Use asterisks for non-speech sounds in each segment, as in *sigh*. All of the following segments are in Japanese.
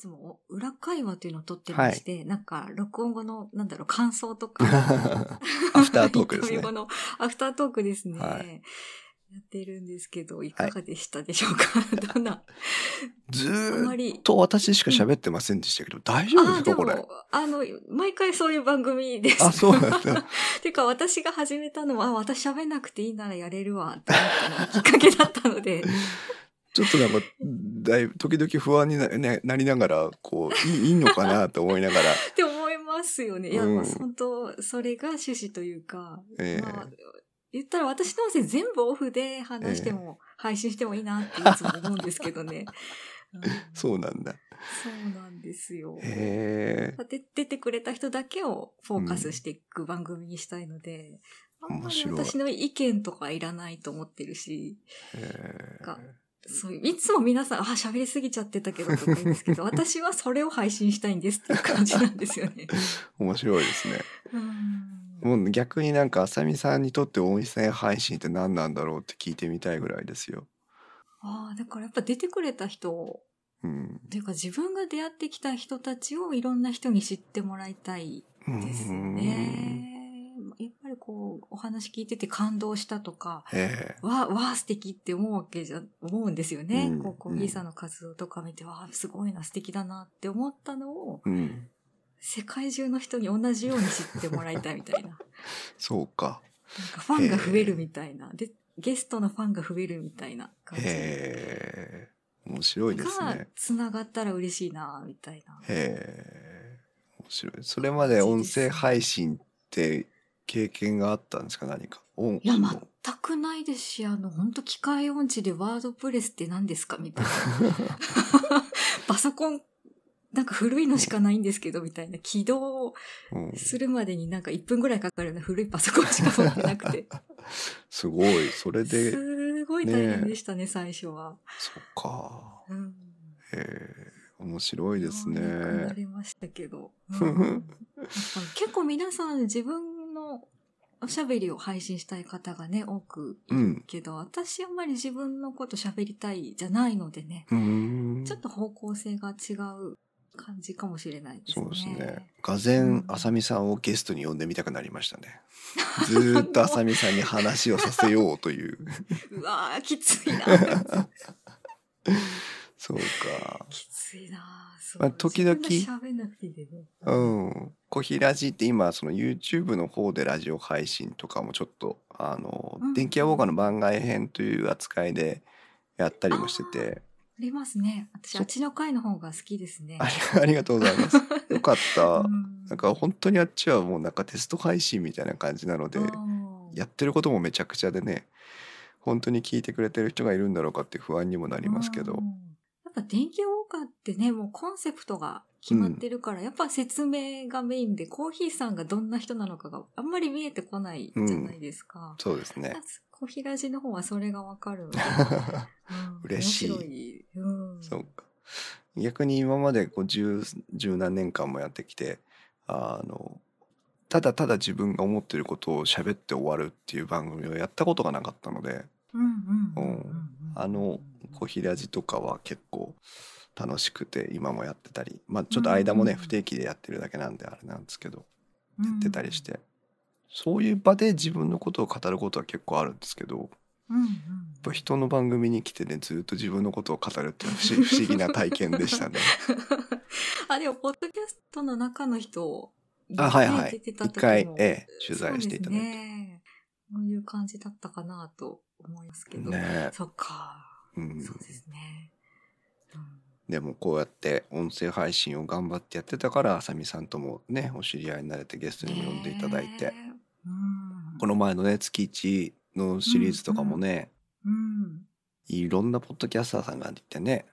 つも裏会話っていうのを撮ってまして、なんか録音後の、なんだろう、感想とか。*laughs* アフタートークですね後の *laughs* アフタートークですね。はいやってるんですけど、いかがでしたでしょうか、*laughs* どんな、ずーっり。と私しか喋ってませんでしたけど、大丈夫ですかこれ？も、あの、毎回そういう番組です。あ、そうなんだ。てか、私が始めたのは、あ私喋んなくていいならやれるわ、って思ったのがきっかけだったので。ちょっとなんか、だいぶ時々不安にな,、ね、なりながら、こう、いいいいのかなと思いながら、*laughs* って思いますよね。いや、うんまあ、本当それが趣旨というか、ええまあ、言ったら私の音声全部オフで話しても、配信してもいいなっていつも思うんですけどね。*laughs* うんそうなんだ。そうなんですよ。へえ。で出てくれた人だけをフォーカスしていく番組にしたいので、あんまり私の意見とかいらないと思ってるし、そういつも皆さん、あ、喋りすぎちゃってたけどとか言うんですけど、*laughs* 私はそれを配信したいんですっていう感じなんですよね。*laughs* 面白いですね。うんもう逆になんか、あさみさんにとって音声配信って何なんだろうって聞いてみたいぐらいですよ。ああ、だからやっぱ出てくれた人、うん。というか自分が出会ってきた人たちをいろんな人に知ってもらいたいですよね。こう、お話聞いてて感動したとか、うん。へえ。わ、わあ素敵って思うわけじゃ、思うんですよね。うんこう、コーヒーさんの活動とか見て、わあすごいな、素敵だなって思ったのを、うん。世界中の人に同じように知ってもらいたいみたいな。な *laughs* んそうか。かファンが増えるみたいな。で、ゲストのファンが増えるみたいな感じ。へえ。面白いですがね。、繋がったら嬉しいな、みたいな。へえ。面白い。それまで音声配信って経験があったんですか何か？音いや、全くないですし、あの、本当機械音痴でワードプレスって何ですかみたいな。*laughs* パソコン、なんか古いのしかないんですけど、みたいな。起動うんするまでになんか1分ぐらいかかるような古いパソコンしか持ってなくて。*laughs* すごい。それで、すごい大変でしたね、最初は。そっか。うん。へえ。面白いですようやくなね。れましたけど。うん *laughs* 結構皆さん自分のおしゃべりを配信したい方がね、多くいるけど、私あんまり自分のこと喋りたいじゃないのでね。ちょっと方向性が違う感じかもしれないですね。そうですね。がぜん、あさみさんをゲストに呼んでみたくなりましたね。*laughs* ずーっとあさみさんに話をさせようという。うわー、きついな。そうか。きついな。まあ時々自分で喋んなくていいでね。うん。コヒラジって今、その YouTube の方でラジオ配信とかもちょっと、あの、うん電気屋ウォーカーの番外編という扱いでやったりもしてて、ありますね。私、あっちの回の方が好きですね。ありがとうございます。*laughs* よかった。うんなんか本当にあっちはもうなんかテスト配信みたいな感じなので、うんやってることもめちゃくちゃでね、本当に聞いてくれてる人がいるんだろうかって不安にもなりますけどうん、やっぱ電気ウォーカーってね、もうコンセプトが決まってるから、やっぱ説明がメインで、コーヒーさんがどんな人なのかがあんまり見えてこないじゃないですか。そうですね。コーヒーラジの方はそれがわかるので。*laughs* うん嬉しい。うん。そうか。逆に今までこう十十何年間もやってきて、あの、ただただ自分が思ってることを喋って終わるっていう番組をやったことがなかったので、うんうんうんうんうん。あの、コヒラジとかは結構楽しくて今もやってたり、まあちょっと間もね、うん不定期でやってるだけなんであれなんですけど、うんやってたりし。て、そういう場で自分のことを語ることは結構あるんですけど、うんうん。やっぱ人の番組に来てね、ずっと自分のことを語るっていう不思 *laughs* 不思議な体験でしたね。*laughs* あ、でも、ポッドキャストの中の人、あ、はいはい。出てた一回ええ、取材していただいそうですね。こういう感じだったかなと思いますけて。ど。ねそっか。うんそうですね。うんでもこうやって音声配信を頑張ってやってたから、あさみさんともね、お知り合いになれてゲストに呼んでいただいて、ねえうん。この前のね、月1のシリーズとかもね、うん。いろんなポッドキャスターさんがいてね、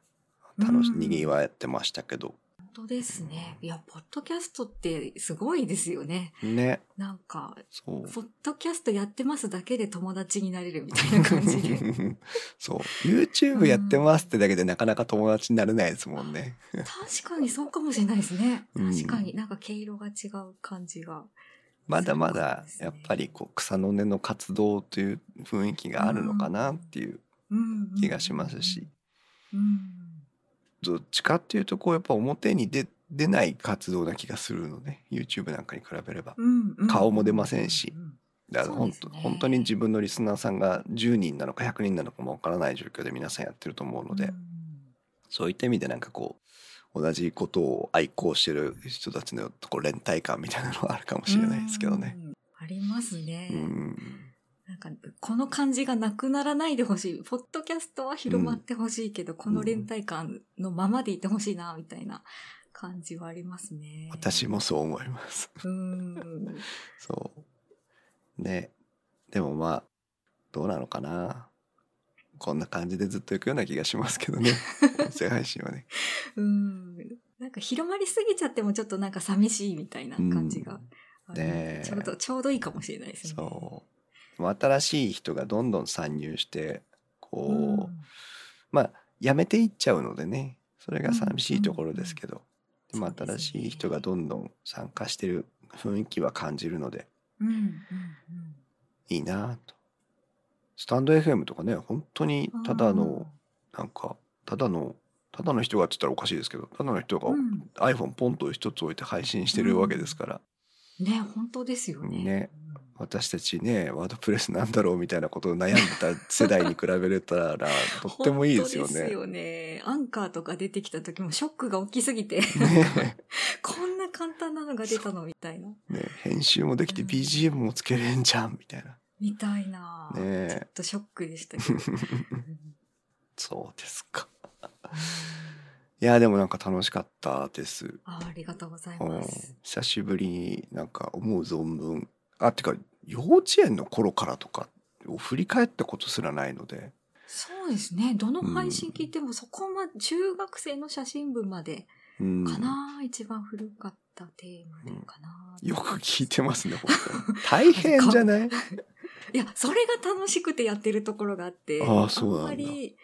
楽し、うんにぎわってましたけど、本当ですね。いや、ポッドキャストってすごいですよね。ね、なんか、そう。ポッドキャストやってますだけで友達になれるみたいな感じで。*laughs* そう。YouTube やってますってだけでなかなか友達になれないですもんね。確かにそうかもしれないですね。うん確かになんか毛色が違う感じが。まだまだやっぱりこう草の根の活動という雰囲気があるのかなっていううんうん気がしますし。うん。どっちかっていうとこうやっぱ表に出出ない活動な気がするのね。YouTube なんかに比べれば。うんうん。顔も出ませんし。うんうんだから本当,、本当に自分のリスナーさんが10人なのか100人なのかもわからない状況で皆さんやってると思うので、うん。そういった意味でなんかこう同じことを愛好してる人たちのこう連帯感みたいなのはあるかもしれないですけどね。うん。ありますね。うんなんか、この感じがなくならないでほしい。ポッドキャストは広まってほしいけど、この連帯感のままでいてほしいな、みたいな感じはありますね。私もそう思います。うん。そう。ね。でもまあ、どうなのかな。こんな感じでずっといくような気がしますけどね。*laughs* 音声配信はね。うん。なんか広まりすぎちゃってもちょっとなんか寂しいみたいな感じがある、ねえちょうど、ちょうどいいかもしれないですね。そう。まあ新しい人がどんどん参入して、こう、うんまあ、やめていっちゃうのでね。それが寂しいところですけど。でもそうですね新しい人がどんどん参加してる雰囲気は感じるので、うん。うん。うん。いいなと。スタンド FM とかね、本当にただの、なんか、ただの、ただの人がって言ったらおかしいですけど、ただの人がうん iPhone ポンと一つ置いて配信してるわけですから、ね、本当ですよね。ね私たちね、ワードプレスなんだろうみたいなことを悩んでた世代に比べれたら、とってもいいですよね。ですよね。アンカーとか出てきた時もショックが大きすぎて、ね *laughs* こんな簡単なのが出たのみたいな。ね編集もできて BGM もつけれんじゃんみたいな。みたいな。ねえちょっとショックでしたけど。*laughs* そうですか。いや、でもなんか楽しかったです。あありがとうございうんます。久しぶりになんか思う存分あてか幼稚園の頃からとかを振り返ったことすらないのでそうですね。どの配信聞いてもそこまで、中学生の写真部までうんかな、一番古かったテーマでかな。よく聞いてますね本当に *laughs* 大変じゃない？*laughs* いや、それが楽しくてやってるところがあって。ああそうなんだんまり、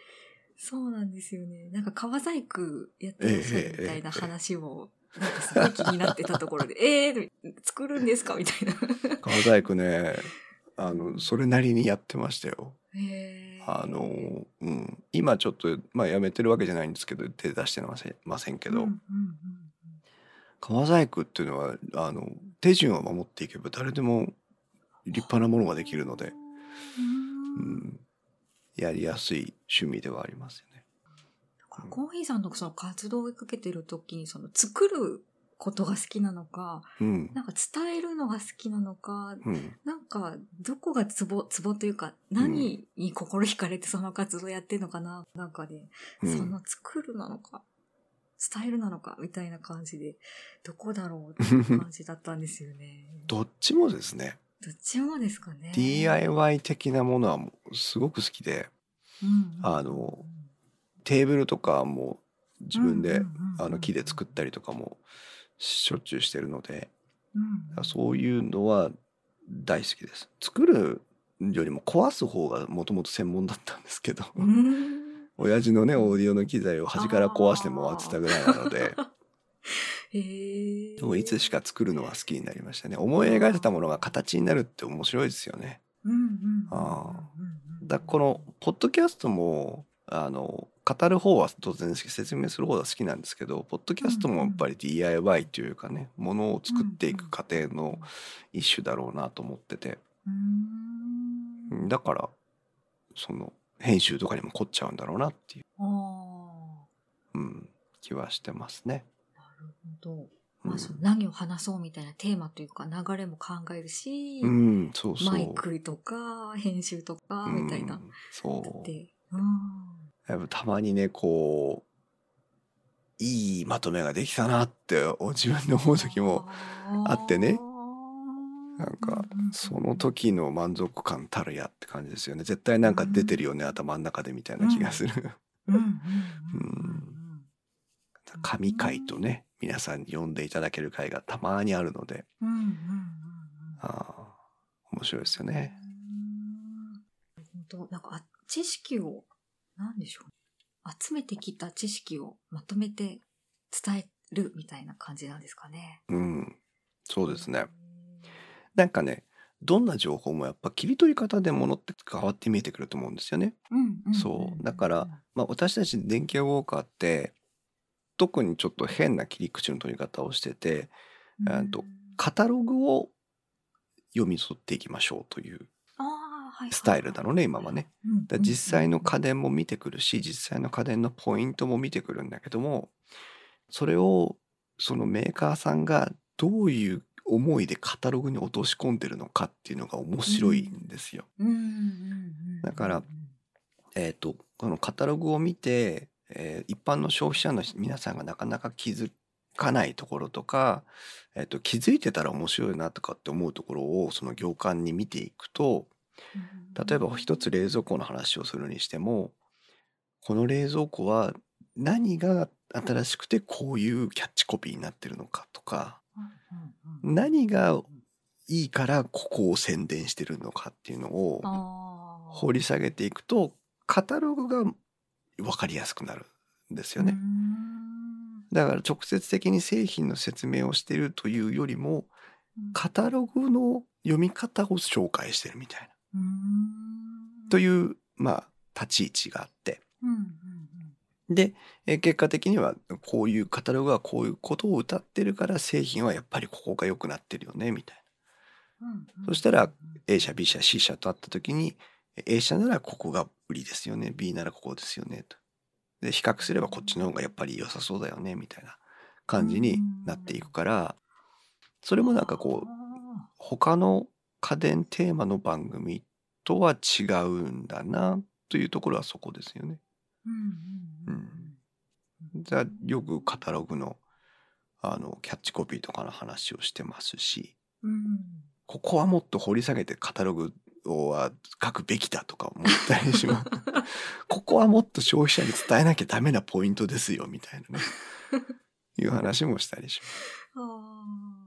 そうなんですよね。なんか川細工やってるみたいな話も、なんかすごい気になってたところで、*laughs* えー、作るんですか？みたいな。川細工ねあのそれなりにやってましたよ。あの、うん、今ちょっと、まあ、やめてるわけじゃないんですけど手出してませんませんけど、川細工っていうのはあの手順を守っていけば誰でも立派なものができるので、うんうん、やりやすい趣味ではありますよね。だからコーヒーさんのその活動を追いかけてる時に、その作ることが好きなのか、うん、なんか伝えるのが好きなのか、うん、なんか、どこがツボ、ツボというか、何に心惹かれてその活動やってんのかな、なんかで、うん。その作るなのか、伝えるなのか、みたいな感じで、どこだろうっていう感じだったんですよね。*laughs* どっちもですね。どっちもですかね。DIY 的なものはもうすごく好きでうん。あの、テーブルとかも自分で、木で作ったりとかもしょっちゅうしてるのでうんそういうのは大好きです。作るよりも壊す方がもともと専門だったんですけど、うん。*laughs* 親父のねオーディオの機材を端から壊して回ってたぐらいなので。*laughs* でもいつしか作るのは好きになりましたね。思い描いてたものが形になるって面白いですよね。だこのポッドキャストもあの語る方は当然説明する方は好きなんですけどポッドキャストもやっぱり DIY というかねものを作っていく過程の一種だろうなと思っててうんだからその編集とかにも凝っちゃうんだろうなっていう。うん、気はしてますね。なるほど。うんまあ、その何を話そうみたいなテーマというか流れも考えるし、うん、そうそう。マイクとか編集とかみたいなうん。そう。で、うん。やっぱたまにねこういいまとめができたなって自分で思う時もあってね。なんかその時の満足感たるやって感じですよね。絶対なんか出てるよね、頭の中でみたいな気がする、うんうんうん *laughs* うん。神回とね皆さんに読んでいただける回がたまにあるので。うんうんうんうん。ああ面白いですよね。うん本当なんかあ知識をなんでしょう集めてきた知識をまとめて伝えるみたいな感じなんですかね。うん。そうですね。なんかねどんな情報もやっぱ切り取り方でものって変わって見えてくると思うんですよね。そう。だからまあ私たち電気屋ウォーカーって特にちょっと変な切り口の取り方をしてて、うん。えーとカタログを読み取っていきましょうというスタイルなのね今はね。うんだ実際の家電も見てくるし実際の家電のポイントも見てくるんだけどもそれをそのメーカーさんがどういう思いでカタログに落とし込んでるのかっていうのが面白いんですよ。だからえっ、とこのカタログを見て、えー一般の消費者の皆さんがなかなか気づかないところとか、えー、と気づいてたら面白いなとかって思うところをその行間に見ていくと例えば一つ冷蔵庫の話をするにしてもこの冷蔵庫は何が新しくてこういうキャッチコピーになってるのかとか何がいいからここを宣伝してるのかっていうのを掘り下げていくとカタログが分かりやすくなるんですよね。う。ん。だから直接的に製品の説明をしてるというよりもカタログの読み方を紹介してるみたいな。うんというまあ立ち位置があって。うんうんでえー結果的にはこういうカタログはこういうことを歌ってるから製品はやっぱりここが良くなってるよねみたいうんうんうん。そしたらな A 社 B 社 C 社と会った時に A 社ならここが売りですよね B ならここですよねと。で比較すればこっちの方がやっぱり良さそうだよねみたいな感じになっていくからそれもなんかこうあ他の家電テーマの番組とは違うんだなというところはそこですよね。じゃあよくカタログのあのキャッチコピーとかの話をしてますしうんここはもっと掘り下げてカタログをは書くべきだとか思ったりします。*laughs* ここはもっと消費者に伝えなきゃダメなポイントですよみたいなね *laughs* いう話もしたりします。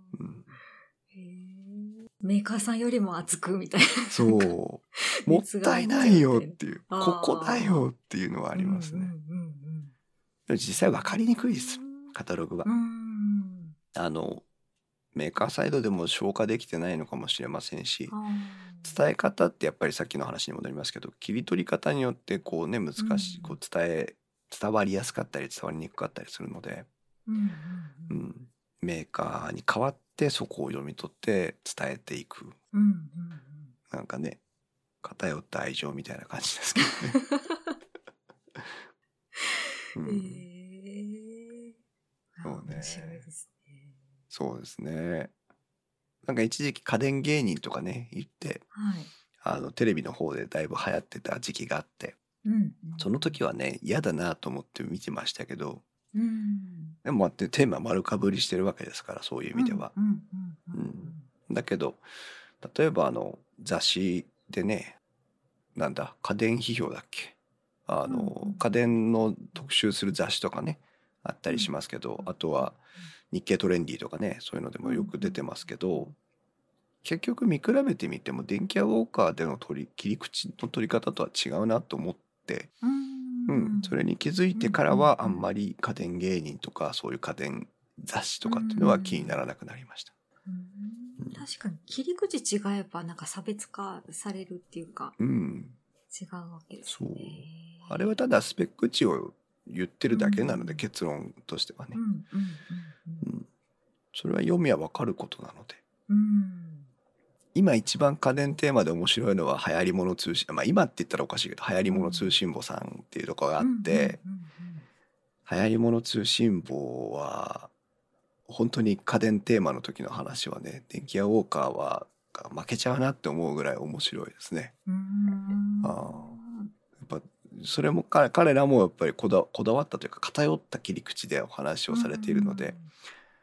メーカーさんよりも熱くみたいな。そう。*laughs* もったいないよっていう。ここだよっていうのはありますね。実際分かりにくいです。うんカタログはう。ん。あのメーカーサイドでも消化できてないのかもしれませんし伝え方ってやっぱりさっきの話に戻りますけど切り取り方によってこうね難しい、うん。こう伝え伝わりやすかったり伝わりにくかったりするので、うんうんううんん、メーカーに代わってそこを読み取って伝えていくうんうんなんかね偏った愛情みたいな感じですけどね。う *laughs* うん。え。そうね面白いですね。そうですね。なんか一時期家電芸人とかね言ってはい。あのテレビの方でだいぶ流行ってた時期があってうんうん。その時はね嫌だなと思って見てましたけどうん。でもってテーマ丸かぶりしてるわけですからそういう意味では。だけど例えばあの雑誌でねなんだ家電批評だっけ？あの、うんうん。家電の特集する雑誌とかねあったりしますけどあとは日経トレンディとかねそういうのでもよく出てますけど結局見比べてみても電気屋ウォーカーでの取り切り口の取り方とは違うなと思って、うんうん、それに気づいてからはあんまり家電芸人とかそういう家電雑誌とかっていうのは気にならなくなりました。うん。確かに切り口違えばなんか差別化されるっていうかうん、違うわけですそう。ね。あれはただスペック値を言ってるだけなので、うん。結論としてはね。それは読みはわかることなので。うんうん今一番家電テーマで面白いのは流行り物通信。まあ今って言ったらおかしいけど流行り物通信簿さんっていうところがあって、うん。うん流行り物通信簿は本当に家電テーマの時の話はね電気屋ウォーカーは負けちゃうなって思うぐらい面白いですね。うんうんあやっぱそれも彼彼らもやっぱりこだこだわったというか偏った切り口でお話をされているので、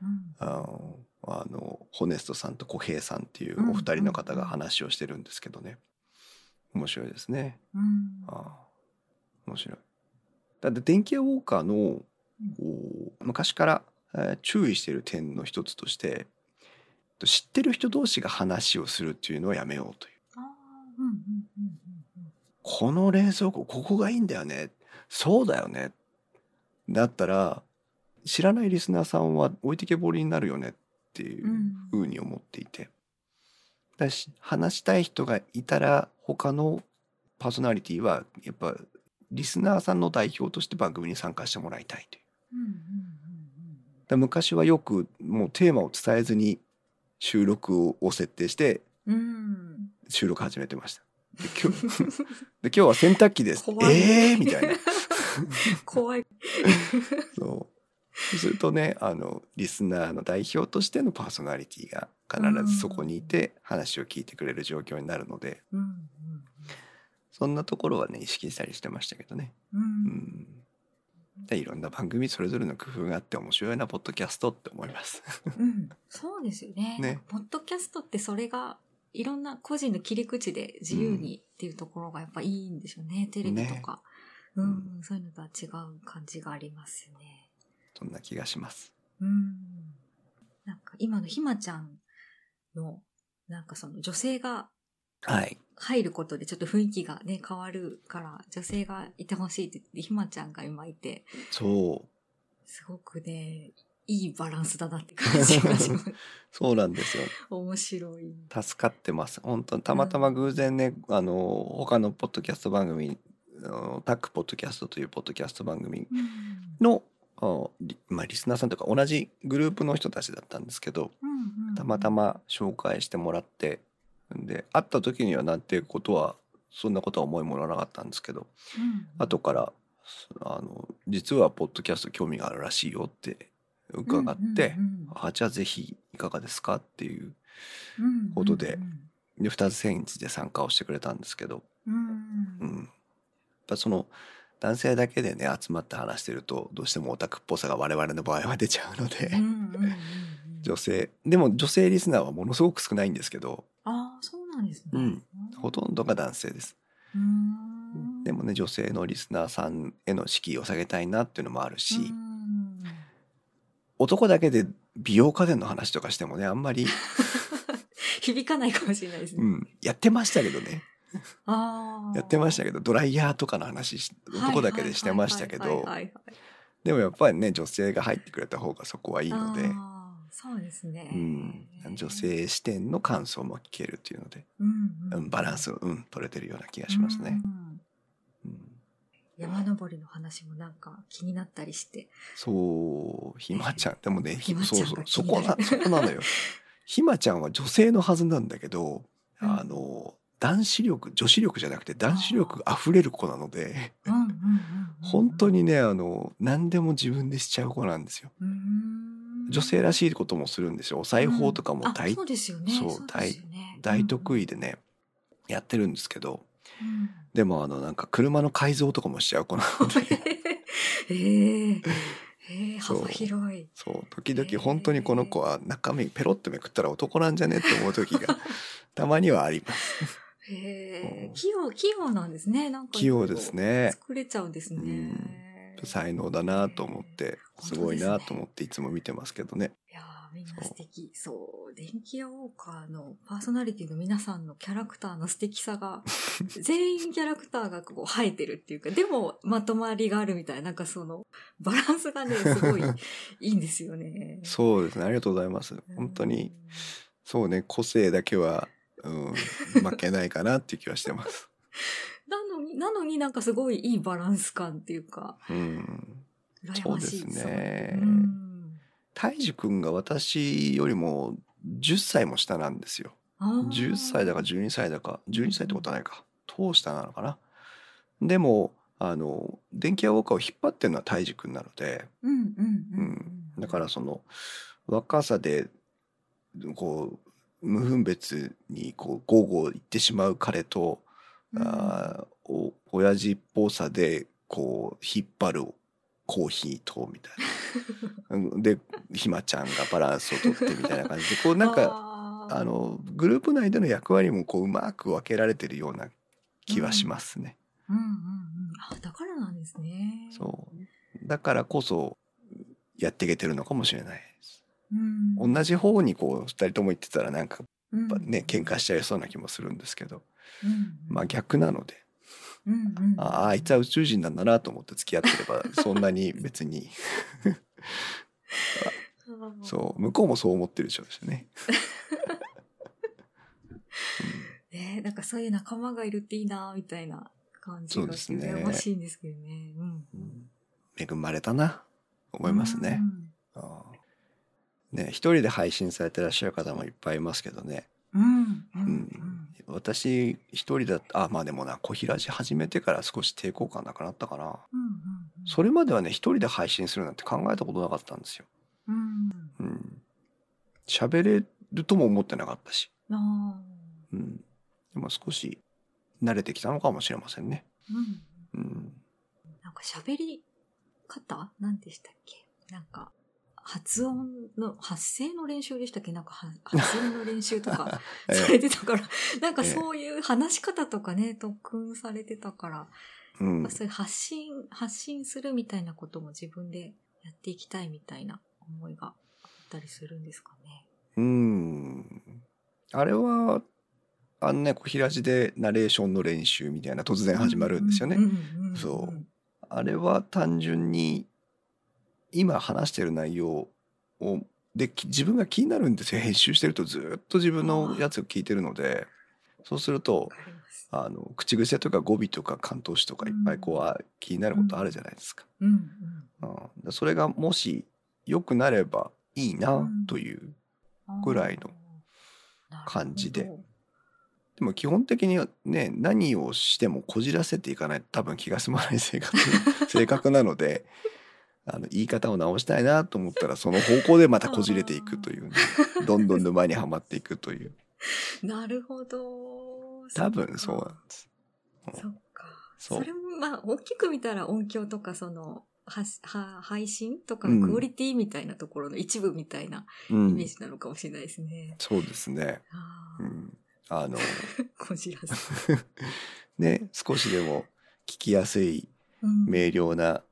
うんあのあのホネストさんと小平さんっていうお二人の方が話をしてるんですけどね。面白いですね。うん。ああ。面白い。だって電気屋ウォーカーのお昔から、えー注意している点の一つとして知ってる人同士が話をするっていうのはやめようという。あーうんうんうん。この冷蔵庫ここがいいんだよね。そうだよね。だったら知らないリスナーさんは置いてけぼりになるよねっていうふうに思っていてだし話したい人がいたら他のパーソナリティはやっぱリスナーさんの代表として番組に参加してもらいたいといううんうんで昔はよくもうテーマを伝えずに収録を設定してうん。収録始めてました。で今日 *laughs* で今日は洗濯機です。ええー、みたいな。*laughs* 怖い。*laughs* そう。そうするとね、あの、リスナーの代表としてのパーソナリティが必ずそこにいて話を聞いてくれる状況になるので、うんうんそんなところはね、意識したりしてましたけどね。うん。う。うんん。でいろんな番組それぞれの工夫があって面白いな、ポッドキャストって思います。うん。そうですよね。ねポッドキャストってそれがいろんな個人の切り口で自由にっていうところがやっぱいいんでしょうね。テレビとか。うん、そういうのとは違う感じがありますよね。そんな気がします。うん。なんか今のひまちゃんの、なんかその女性がはい。入ることでちょっと雰囲気がね、変わるから、女性がいてほしいって言って、ひまちゃんが今いて、そう。すごくね、いいバランスだなって感じがします。*laughs* そうなんですよ。面白い。助かってます。本当にたまたま偶然ね、あの、他のポッドキャスト番組、タックポッドキャストというポッドキャスト番組うんの、あリまあ、リスナーさんとか同じグループの人たちだったんですけど、うんうんたまたま紹介してもらって、で、会った時にはなんてことは、そんなことは思いもよらなかったんですけど、うん後から、あの、実はポッドキャスト興味があるらしいよって伺って、うんあ、じゃあぜひいかがですかっていう、うんうんことでで、二つセンチで参加をしてくれたんですけど、うん。うん。やっぱその、男性だけでね、集まって話してると、どうしてもオタクっぽさが我々の場合は出ちゃうので、女性、でも女性リスナーはものすごく少ないんですけど、ああ、そうなんですね。うん。ほとんどが男性です。でもね、女性のリスナーさんへの敷居を下げたいなっていうのもあるし、うん。男だけで美容家電の話とかしてもね、あんまり、*laughs* 響かないかもしれないですね。うん、やってましたけどね。やってましたけど、ドライヤーとかの話し、男だけでしてましたけどでもやっぱりね、女性が入ってくれた方がそこはいいので、そうですね。うん、女性視点の感想も聞けるっていうので、うんうん、バランスを、うん、取れてるような気がしますね。うんうん、山登りの話もなんか気になったりして。そう、ひまちゃん、でもね、ひ *laughs* ひまちゃんそうそう、そこな、そこなのよ。ひまちゃんは女性のはずなんだけど、うん。あの、男子力、女子力じゃなくて男子力溢れる子なので、本当にね、あの、何でも自分でしちゃう子なんですよ。女性らしいこともするんですよ。お裁縫とかも大、そうですよね。大得意でね、やってるんですけど、うん。でもあの、なんか車の改造とかもしちゃう子なので、*laughs* ええ幅広い。そう、時々本当にこの子は中身ペロってめくったら男なんじゃねって思う時がたまにはあります。へえうん器用、器用なんですね。なんか器用ですね。作れちゃうんですね。才能だなと思って、すごいなと思っていつも見てますけどね。いやーみんな素敵。そう。電気屋ウォーカーのパーソナリティの皆さんのキャラクターの素敵さが、*laughs* 全員キャラクターがこう生えてるっていうか、でもまとまりがあるみたいな、なんかその、バランスがね、*laughs* すごいいいんですよね。そうですね。ありがとうございます。本当に、そうね、個性だけは、うん、負けないかなっていう気はしてます。*laughs* なのに、なのになんかすごいいいバランス感っていうか、うん。そうですねうん大樹くんが私よりも10歳も下なんですよ。あー10歳だか12歳だか、12歳ってことはないか。等下なのかな。でも、あの、電気屋ウォーカーを引っ張ってるのは大樹くんなので、うんうんううんん。だからその、若さで、こう、無分別に、こう、ゴーゴー言ってしまう彼と、うんあーお、親父っぽさで、こう、引っ張るコーヒーと、みたいな。う *laughs* んで、ひまちゃんがバランスをとってみたいな感じで、こう、なんか、あの、グループ内での役割も、こう、うまく分けられてるような気はしますね。うんうんうん。あ、だからなんですね。そう。だからこそ、やっていけてるのかもしれない。うん。同じ方にこう、二人とも言ってたらなんか、うんやっぱね、喧嘩しちゃいそうな気もするんですけど、うんまあ逆なので、うんうん。ああ、あいつは宇宙人なんだなと思って付き合ってれば、そんなに別に、う。*laughs* そう、向こうもそう思ってるでしょうしね。ね *laughs* なんかそういう仲間がいるっていいな、みたいな感じがそうですね羨ましいんですけどね。うん。うん恵まれたな、思いますね。あね、一人で配信されてらっしゃる方もいっぱいいますけどね。うん。うん。ううんん。私一人だあまあでもな小平寺始めてから少し抵抗感なくなったかなうん。うん。それまではね一人で配信するなんて考えたことなかったんですようん。うん喋れるとも思ってなかったしああ。うんでも少し慣れてきたのかもしれませんねうん。うんなんか喋り方なんでしたっけ？なんか、発音の、発声の練習でしたっけ？なんかは、発音の練習とか *laughs* えされてたから、*laughs* なんかそういう話し方とかね、特訓されてたから、うん。そういう発信、発信するみたいなことも自分でやっていきたいみたいな思いがあったりするんですかね。うん。あれはあのね小平寺でナレーションの練習みたいな突然始まるんですよね、そう。あれは単純に今話してる内容をでき自分が気になるんですよ。編集してるとずっと自分のやつを聞いてるので。そうすると。あの口癖とか語尾とか関東詞とかいっぱいこう、あ気になることあるじゃないですか。うんうん。うん。それがもし良くなればいいなという、ぐらいの感じで。でも基本的にはね何をしてもこじらせていかないと多分気が済まない性格 *laughs* 性格なのであの言い方を直したいなと思ったらその方向でまたこじれていくというね、*laughs* どんどん沼にはまっていくというなるほど。多分そうなんです。そっか。それもまあ大きく見たら音響とかそのはは配信とかうんクオリティみたいなところの一部みたいなうイメーん、ジなのかもしれないですね。そうですね。ああ、うん、あの *laughs* こじらせ。*laughs* ね少しでも聞きやすいうん明瞭な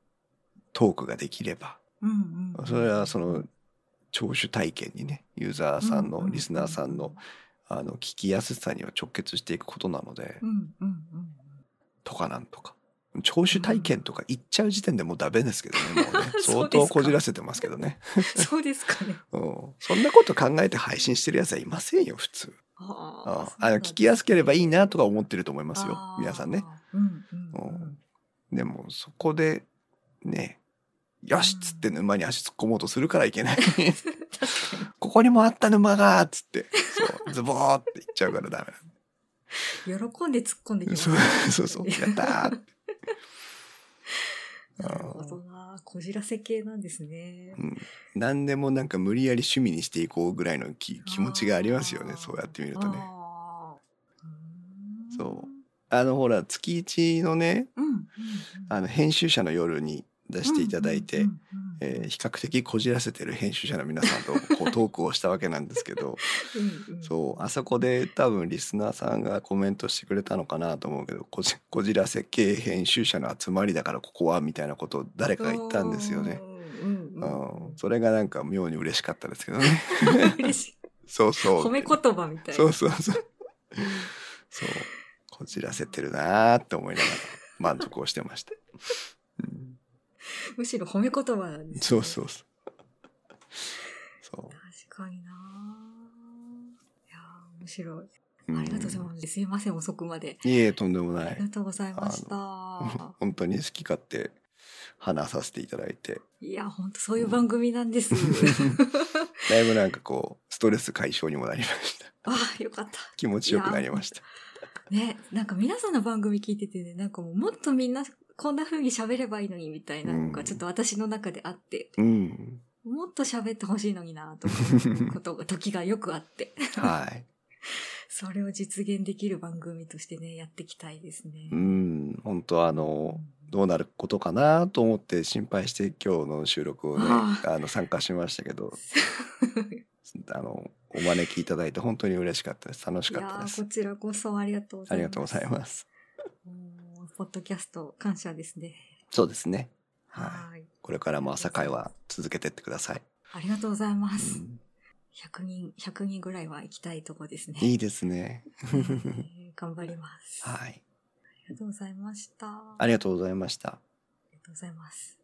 トークができれば。うんうんうん。それはその聴取体験にねユーザーさんのリスナーさんのあの聞きやすさには直結していくことなので。とかなんとか。聴取体験とか言っちゃう時点でもうダメですけどねもうね。*laughs* 相当こじらせてますけどね、うん。そうですかね。*laughs* うん、そんなこと考えて配信してるやつはいませんよ普通。あああの聞きやすければいいなとか思ってると思いますよ皆さんね。うんうん。うん。でもそこでねよしっつって沼に足突っ込もうとするからいけない。*laughs* ここにもあった沼がっつってそうズボーって言っちゃうからダメ喜んで突っ込んできます。そうね。そうそう。やったー *laughs* なるほどな。こじらせ系なんですね。うん、何でもなんか無理やり趣味にしていこうぐらいの気気持ちがありますよね。そうやってみるとね。そう。あのほら月一のねうんうんうん。あの編集者の夜に出していただいて、えー比較的こじらせてる編集者の皆さんとこう *laughs* トークをしたわけなんですけどうんうんそうあそこで多分リスナーさんがコメントしてくれたのかなと思うけどこじこじらせ系編集者の集まりだからここはみたいなことを誰かが言ったんですよね。うんそれがなんか妙に嬉しかったですけどね。*laughs* そうそう。褒め言葉みたいな。そうそうそう。そう。こじらせてるなーって思いながら満足をしてました。うん、*laughs* むしろ褒め言葉なんです、ね。そうそうそう。そ確かにな。いやー面白い。う。うんありがとうございます。すいません、遅くまで。いえ、とんでもないあり。がとうございました。本当に好き勝手話させていただいて、いや、本当そういう番組なんです。*laughs* だいぶなんかこう、ストレス解消にもなりました。ああ、よかった。気持ちよくなりました。ね、なんか皆さんの番組聞いててね、なんかもうもっとみんなこんな風に喋ればいいのにみたいなのがちょっと私の中であって、うん。もっと喋ってほしいのになと思うことが、時がよくあって、はい。*laughs* それを実現できる番組としてね、やっていきたいですね。うん。本当あの、どうなることかなと思って心配して今日の収録をね、ああの参加しましたけど、あの、お招きいただいて本当に嬉しかったです。楽しかったですーこ。ちらこそありがとうございます。ありがとうございます。ポッドキャスト感謝ですね。そうですね。はい。はい。これからも朝会は続けてってください。ありがとうございまうす。ん、100人、100人ぐらいは行きたいとこですね。いいですね。えー頑張ります。はい。ありがとうございました。ありがとうございました。ありがとうございます。